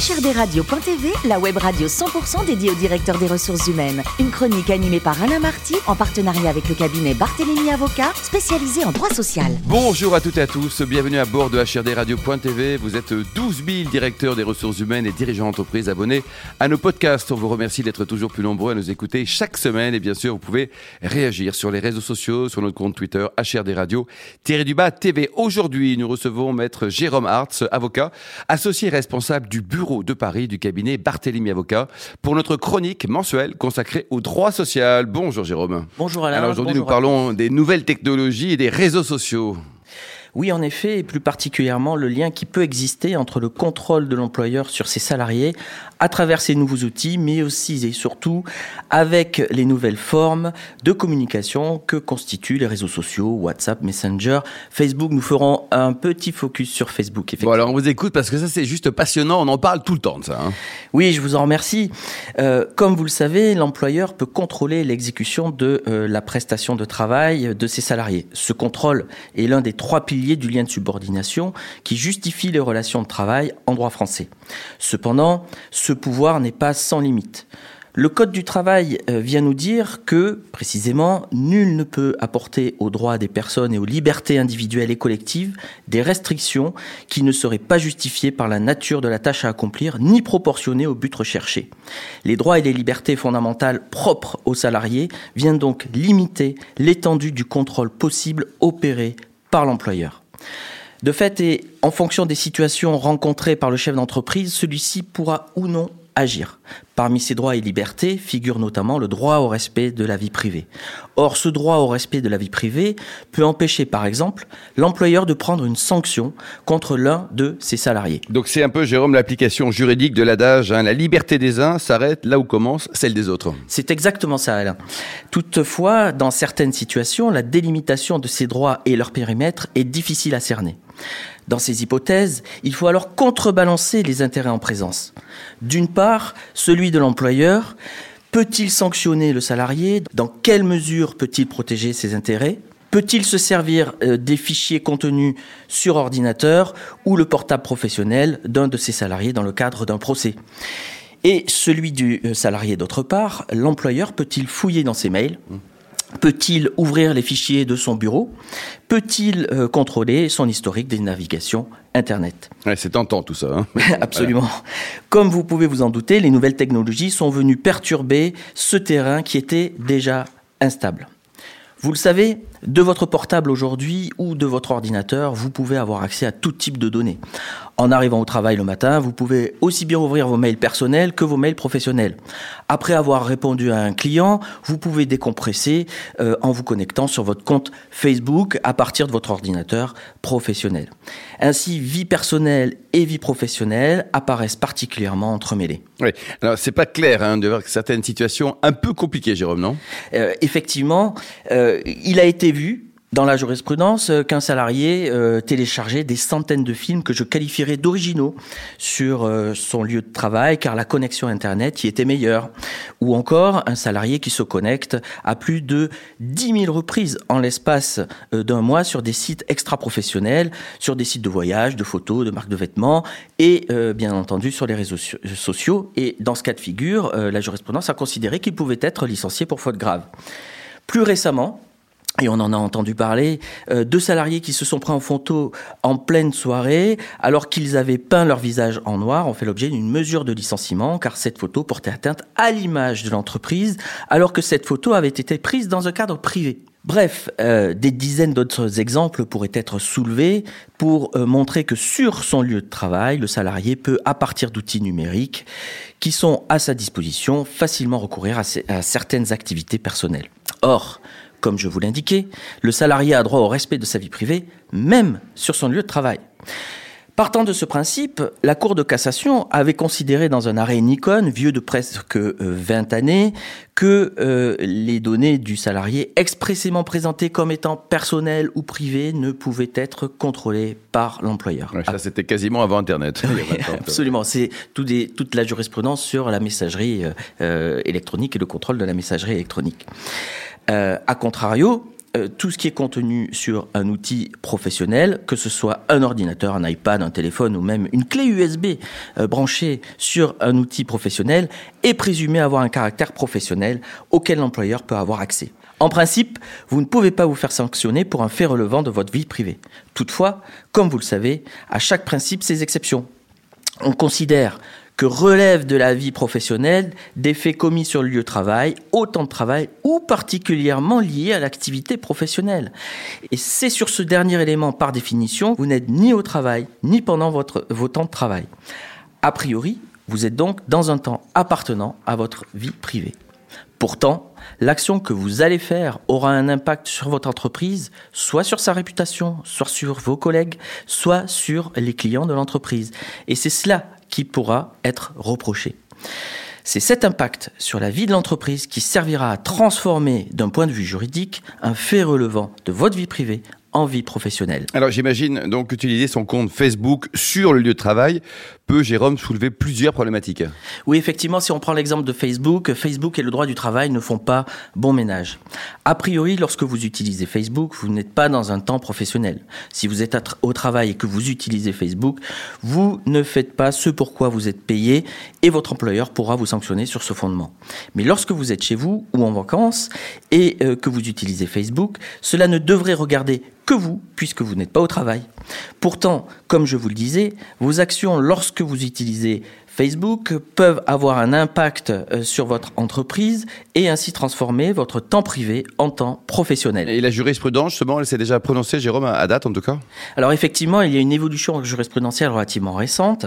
HRDRadio.tv, la web radio 100% dédiée au directeur des ressources humaines. Une chronique animée par Alain Marty en partenariat avec le cabinet Barthélémy Avocat, spécialisé en droit social. Bonjour à toutes et à tous, bienvenue à bord de HRDRadio.tv. Vous êtes 12 000 directeurs des ressources humaines et dirigeants d'entreprise abonnés à nos podcasts. On vous remercie d'être toujours plus nombreux à nous écouter chaque semaine et bien sûr vous pouvez réagir sur les réseaux sociaux, sur notre compte Twitter HRDRadio du bas TV. Aujourd'hui, nous recevons maître Jérôme Hartz, avocat, associé responsable du bureau de Paris du cabinet Barthélemy Avocat pour notre chronique mensuelle consacrée au droit social. Bonjour Jérôme. Bonjour Alain. Alors aujourd'hui nous parlons des nouvelles technologies et des réseaux sociaux. Oui, en effet, et plus particulièrement le lien qui peut exister entre le contrôle de l'employeur sur ses salariés à travers ces nouveaux outils, mais aussi et surtout avec les nouvelles formes de communication que constituent les réseaux sociaux, WhatsApp, Messenger, Facebook. Nous ferons un petit focus sur Facebook. Bon, alors on vous écoute parce que ça c'est juste passionnant, on en parle tout le temps de ça. Hein. Oui, je vous en remercie. Euh, comme vous le savez, l'employeur peut contrôler l'exécution de euh, la prestation de travail de ses salariés. Ce contrôle est l'un des trois piliers du lien de subordination qui justifie les relations de travail en droit français. Cependant, ce ce pouvoir n'est pas sans limite. Le Code du travail euh, vient nous dire que, précisément, nul ne peut apporter aux droits des personnes et aux libertés individuelles et collectives des restrictions qui ne seraient pas justifiées par la nature de la tâche à accomplir ni proportionnées au but recherché. Les droits et les libertés fondamentales propres aux salariés viennent donc limiter l'étendue du contrôle possible opéré par l'employeur. De fait, et en fonction des situations rencontrées par le chef d'entreprise, celui-ci pourra ou non agir. Parmi ces droits et libertés figure notamment le droit au respect de la vie privée. Or, ce droit au respect de la vie privée peut empêcher, par exemple, l'employeur de prendre une sanction contre l'un de ses salariés. Donc c'est un peu, Jérôme, l'application juridique de l'adage, hein, la liberté des uns s'arrête là où commence celle des autres. C'est exactement ça, Alain. Toutefois, dans certaines situations, la délimitation de ces droits et leur périmètre est difficile à cerner. Dans ces hypothèses, il faut alors contrebalancer les intérêts en présence. D'une part, celui de l'employeur. Peut-il sanctionner le salarié? Dans quelle mesure peut-il protéger ses intérêts? Peut-il se servir euh, des fichiers contenus sur ordinateur ou le portable professionnel d'un de ses salariés dans le cadre d'un procès? Et celui du euh, salarié d'autre part, l'employeur peut-il fouiller dans ses mails? Mmh. Peut-il ouvrir les fichiers de son bureau? Peut-il euh, contrôler son historique des navigations Internet? C'est tentant tout ça. Hein. Absolument. Comme vous pouvez vous en douter, les nouvelles technologies sont venues perturber ce terrain qui était déjà instable. Vous le savez, de votre portable aujourd'hui ou de votre ordinateur, vous pouvez avoir accès à tout type de données. En arrivant au travail le matin, vous pouvez aussi bien ouvrir vos mails personnels que vos mails professionnels. Après avoir répondu à un client, vous pouvez décompresser euh, en vous connectant sur votre compte Facebook à partir de votre ordinateur professionnel. Ainsi, vie personnelle et vie professionnelle apparaissent particulièrement entremêlées. Oui, alors c'est pas clair hein, de voir certaines situations un peu compliquées, Jérôme, non? Euh, Effectivement, euh, il a été vu dans la jurisprudence euh, qu'un salarié euh, téléchargeait des centaines de films que je qualifierais d'originaux sur euh, son lieu de travail car la connexion Internet y était meilleure. Ou encore un salarié qui se connecte à plus de 10 000 reprises en l'espace d'un mois sur des sites extra-professionnels, sur des sites de voyage, de photos, de marques de vêtements et bien entendu sur les réseaux sociaux. Et dans ce cas de figure, la jurisprudence a considéré qu'il pouvait être licencié pour faute grave. Plus récemment, et on en a entendu parler, euh, deux salariés qui se sont pris en photo en pleine soirée, alors qu'ils avaient peint leur visage en noir, ont fait l'objet d'une mesure de licenciement, car cette photo portait atteinte à l'image de l'entreprise, alors que cette photo avait été prise dans un cadre privé. Bref, euh, des dizaines d'autres exemples pourraient être soulevés pour euh, montrer que sur son lieu de travail, le salarié peut, à partir d'outils numériques qui sont à sa disposition, facilement recourir à, à certaines activités personnelles. Or, comme je vous l'indiquais, le salarié a droit au respect de sa vie privée, même sur son lieu de travail. Partant de ce principe, la Cour de cassation avait considéré dans un arrêt Nikon, vieux de presque 20 euh, années, que euh, les données du salarié expressément présentées comme étant personnelles ou privées ne pouvaient être contrôlées par l'employeur. ça, c'était quasiment avant Internet. absolument. C'est tout toute la jurisprudence sur la messagerie euh, électronique et le contrôle de la messagerie électronique. Euh, a contrario, euh, tout ce qui est contenu sur un outil professionnel, que ce soit un ordinateur, un iPad, un téléphone ou même une clé USB euh, branchée sur un outil professionnel, est présumé avoir un caractère professionnel auquel l'employeur peut avoir accès. En principe, vous ne pouvez pas vous faire sanctionner pour un fait relevant de votre vie privée. Toutefois, comme vous le savez, à chaque principe ses exceptions. On considère que relève de la vie professionnelle des faits commis sur le lieu de travail, au temps de travail ou particulièrement liés à l'activité professionnelle. Et c'est sur ce dernier élément, par définition, vous n'êtes ni au travail, ni pendant votre, vos temps de travail. A priori, vous êtes donc dans un temps appartenant à votre vie privée. Pourtant, l'action que vous allez faire aura un impact sur votre entreprise, soit sur sa réputation, soit sur vos collègues, soit sur les clients de l'entreprise. Et c'est cela qui pourra être reproché. C'est cet impact sur la vie de l'entreprise qui servira à transformer d'un point de vue juridique un fait relevant de votre vie privée en vie professionnelle. Alors j'imagine donc utiliser son compte Facebook sur le lieu de travail peut, Jérôme, soulever plusieurs problématiques. Oui, effectivement, si on prend l'exemple de Facebook, Facebook et le droit du travail ne font pas bon ménage. A priori, lorsque vous utilisez Facebook, vous n'êtes pas dans un temps professionnel. Si vous êtes au travail et que vous utilisez Facebook, vous ne faites pas ce pour quoi vous êtes payé et votre employeur pourra vous sanctionner sur ce fondement. Mais lorsque vous êtes chez vous ou en vacances et euh, que vous utilisez Facebook, cela ne devrait regarder que vous, puisque vous n'êtes pas au travail. Pourtant, comme je vous le disais, vos actions lorsque vous utilisez Facebook peuvent avoir un impact euh, sur votre entreprise et ainsi transformer votre temps privé en temps professionnel. Et la jurisprudence, justement, elle s'est déjà prononcée, Jérôme, à date en tout cas? Alors effectivement, il y a une évolution jurisprudentielle relativement récente.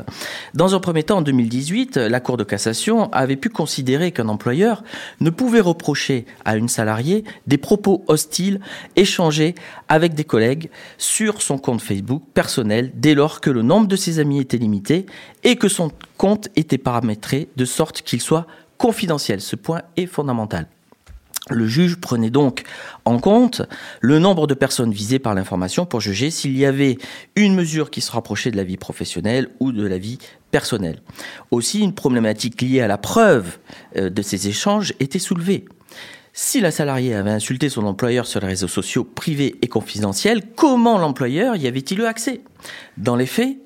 Dans un premier temps, en 2018, la Cour de cassation avait pu considérer qu'un employeur ne pouvait reprocher à une salariée des propos hostiles échangés avec des collègues sur son compte Facebook personnel dès lors que le nombre de ses amis était limité et que son compte était paramétré de sorte qu'il soit confidentiel. Ce point est fondamental. Le juge prenait donc en compte le nombre de personnes visées par l'information pour juger s'il y avait une mesure qui se rapprochait de la vie professionnelle ou de la vie personnelle. Aussi, une problématique liée à la preuve euh, de ces échanges était soulevée. Si la salariée avait insulté son employeur sur les réseaux sociaux privés et confidentiels, comment l'employeur y avait-il eu accès? Dans les faits,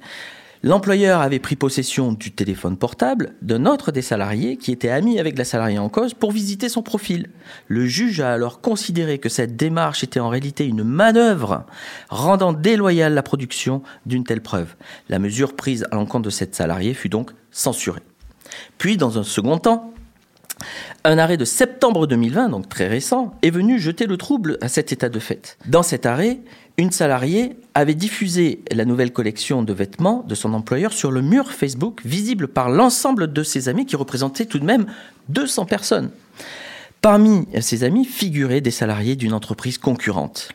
L'employeur avait pris possession du téléphone portable d'un autre des salariés qui était ami avec la salariée en cause pour visiter son profil. Le juge a alors considéré que cette démarche était en réalité une manœuvre rendant déloyale la production d'une telle preuve. La mesure prise à l'encontre de cette salariée fut donc censurée. Puis, dans un second temps, un arrêt de septembre 2020, donc très récent, est venu jeter le trouble à cet état de fait. Dans cet arrêt, une salariée avait diffusé la nouvelle collection de vêtements de son employeur sur le mur Facebook, visible par l'ensemble de ses amis qui représentaient tout de même 200 personnes. Parmi ses amis figuraient des salariés d'une entreprise concurrente.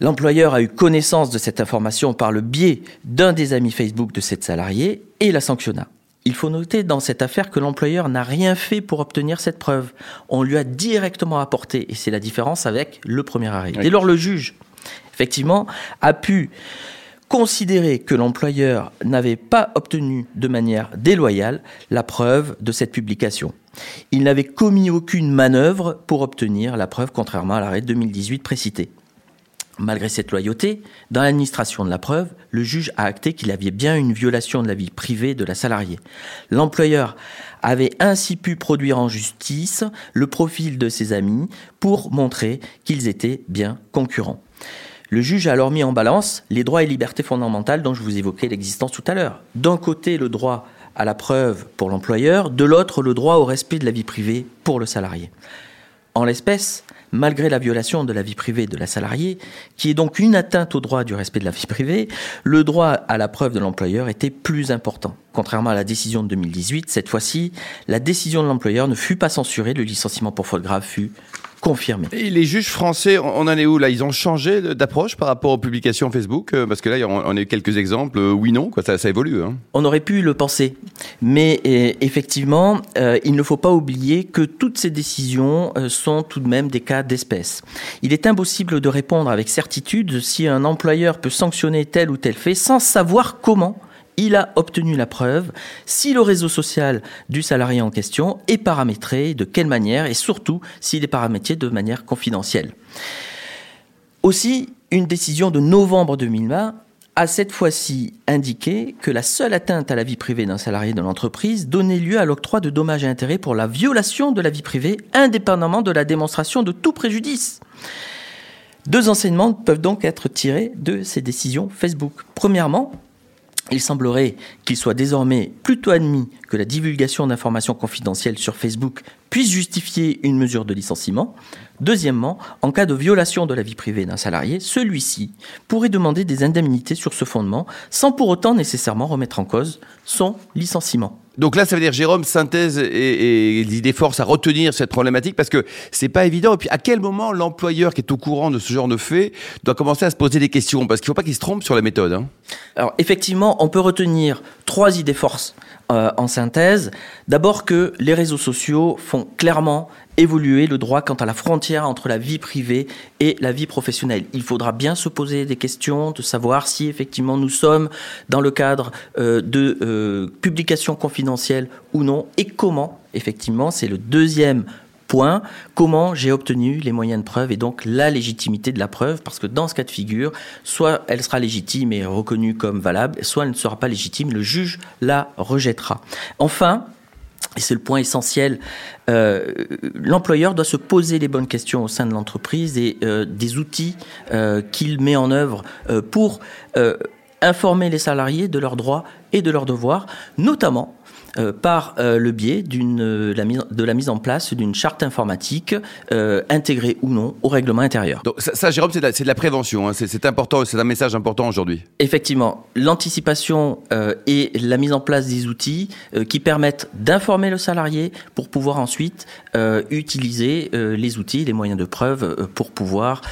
L'employeur a eu connaissance de cette information par le biais d'un des amis Facebook de cette salariée et la sanctionna. Il faut noter dans cette affaire que l'employeur n'a rien fait pour obtenir cette preuve. On lui a directement apporté, et c'est la différence avec le premier arrêt. Dès lors, le juge effectivement, a pu considérer que l'employeur n'avait pas obtenu de manière déloyale la preuve de cette publication. Il n'avait commis aucune manœuvre pour obtenir la preuve, contrairement à l'arrêt 2018 précité. Malgré cette loyauté, dans l'administration de la preuve, le juge a acté qu'il avait bien une violation de la vie privée de la salariée. L'employeur avait ainsi pu produire en justice le profil de ses amis pour montrer qu'ils étaient bien concurrents. Le juge a alors mis en balance les droits et libertés fondamentales dont je vous évoquais l'existence tout à l'heure. D'un côté, le droit à la preuve pour l'employeur, de l'autre, le droit au respect de la vie privée pour le salarié. En l'espèce, malgré la violation de la vie privée de la salariée, qui est donc une atteinte au droit du respect de la vie privée, le droit à la preuve de l'employeur était plus important. Contrairement à la décision de 2018, cette fois-ci, la décision de l'employeur ne fut pas censurée, le licenciement pour faute grave fut confirmé. Et les juges français, on en est où là? Ils ont changé d'approche par rapport aux publications Facebook euh, Parce que là, on a eu quelques exemples. Euh, oui, non, quoi, ça, ça évolue. Hein. On aurait pu le penser. Mais euh, effectivement, il ne faut pas oublier que toutes ces décisions sont tout de même des cas d'espèce. Il est impossible de répondre avec certitude si un employeur peut sanctionner tel ou tel fait sans savoir comment il a obtenu la preuve si le réseau social du salarié en question est paramétré, de quelle manière et surtout s'il est paramétré de manière confidentielle. Aussi, une décision de novembre 2020 a cette fois-ci indiqué que la seule atteinte à la vie privée d'un salarié de l'entreprise donnait lieu à l'octroi de dommages et intérêts pour la violation de la vie privée, indépendamment de la démonstration de tout préjudice. Deux enseignements peuvent donc être tirés de ces décisions Facebook. Premièrement, il semblerait qu'il soit désormais plutôt admis que la divulgation d'informations confidentielles sur Facebook puisse justifier une mesure de licenciement. Deuxièmement, en cas de violation de la vie privée d'un salarié, celui-ci pourrait demander des indemnités sur ce fondement sans pour autant nécessairement remettre en cause son licenciement. Donc là, ça veut dire, Jérôme, synthèse et, et l'idée force à retenir cette problématique parce que c'est pas évident. Et puis, à quel moment l'employeur qui est au courant de ce genre de fait doit commencer à se poser des questions? Parce qu'il faut pas qu'il se trompe sur la méthode. Hein. Alors, effectivement, on peut retenir trois idées forces euh, en synthèse. D'abord que les réseaux sociaux font clairement évoluer le droit quant à la frontière entre la vie privée et la vie professionnelle. Il faudra bien se poser des questions de savoir si effectivement nous sommes dans le cadre euh, de euh, publications confidentielles ou non et comment effectivement c'est le deuxième comment j'ai obtenu les moyens de preuve et donc la légitimité de la preuve, parce que dans ce cas de figure, soit elle sera légitime et reconnue comme valable, soit elle ne sera pas légitime, le juge la rejettera. Enfin, et c'est le point essentiel, euh, l'employeur doit se poser les bonnes questions au sein de l'entreprise et euh, des outils euh, qu'il met en œuvre pour informer les salariés de leurs droits et de leurs devoirs, notamment euh, par euh, le biais d'une, euh, de la mise en place d'une charte informatique intégrée ou non au règlement intérieur. Donc ça, ça Jérôme, c'est de, la, c'est de la prévention. Hein. C'est, important, c'est un message important aujourd'hui. Effectivement, l'anticipation et la mise en place des outils qui permettent d'informer le salarié pour pouvoir ensuite utiliser les outils, les moyens de preuve pour pouvoir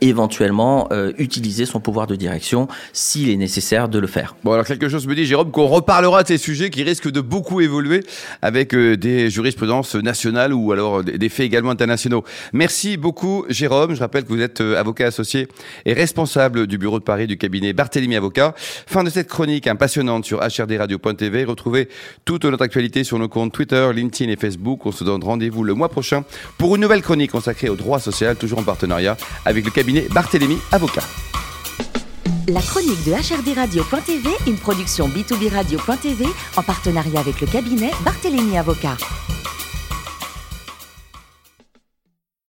éventuellement utiliser son pouvoir de direction s'il est nécessaire de le faire. Bon, alors quelque chose me dit, Jérôme, qu'on reparlera de ces sujets qui risquent de beaucoup évoluer avec euh, des jurisprudences nationales ou alors des faits également internationaux. Merci beaucoup, Jérôme. Je rappelle que vous êtes euh, avocat associé et responsable du bureau de Paris du cabinet Barthélemy Avocat. Fin de cette chronique passionnante sur HRDRadio.tv. Retrouvez toute notre actualité sur nos comptes Twitter, LinkedIn et Facebook. On se donne rendez-vous le mois prochain pour une nouvelle chronique consacrée au droit social, toujours en partenariat avec le cabinet Barthélemy Avocat. La chronique de HRD Radio.tv, une production B2B Radio.tv en partenariat avec le cabinet Barthélémy Avocat.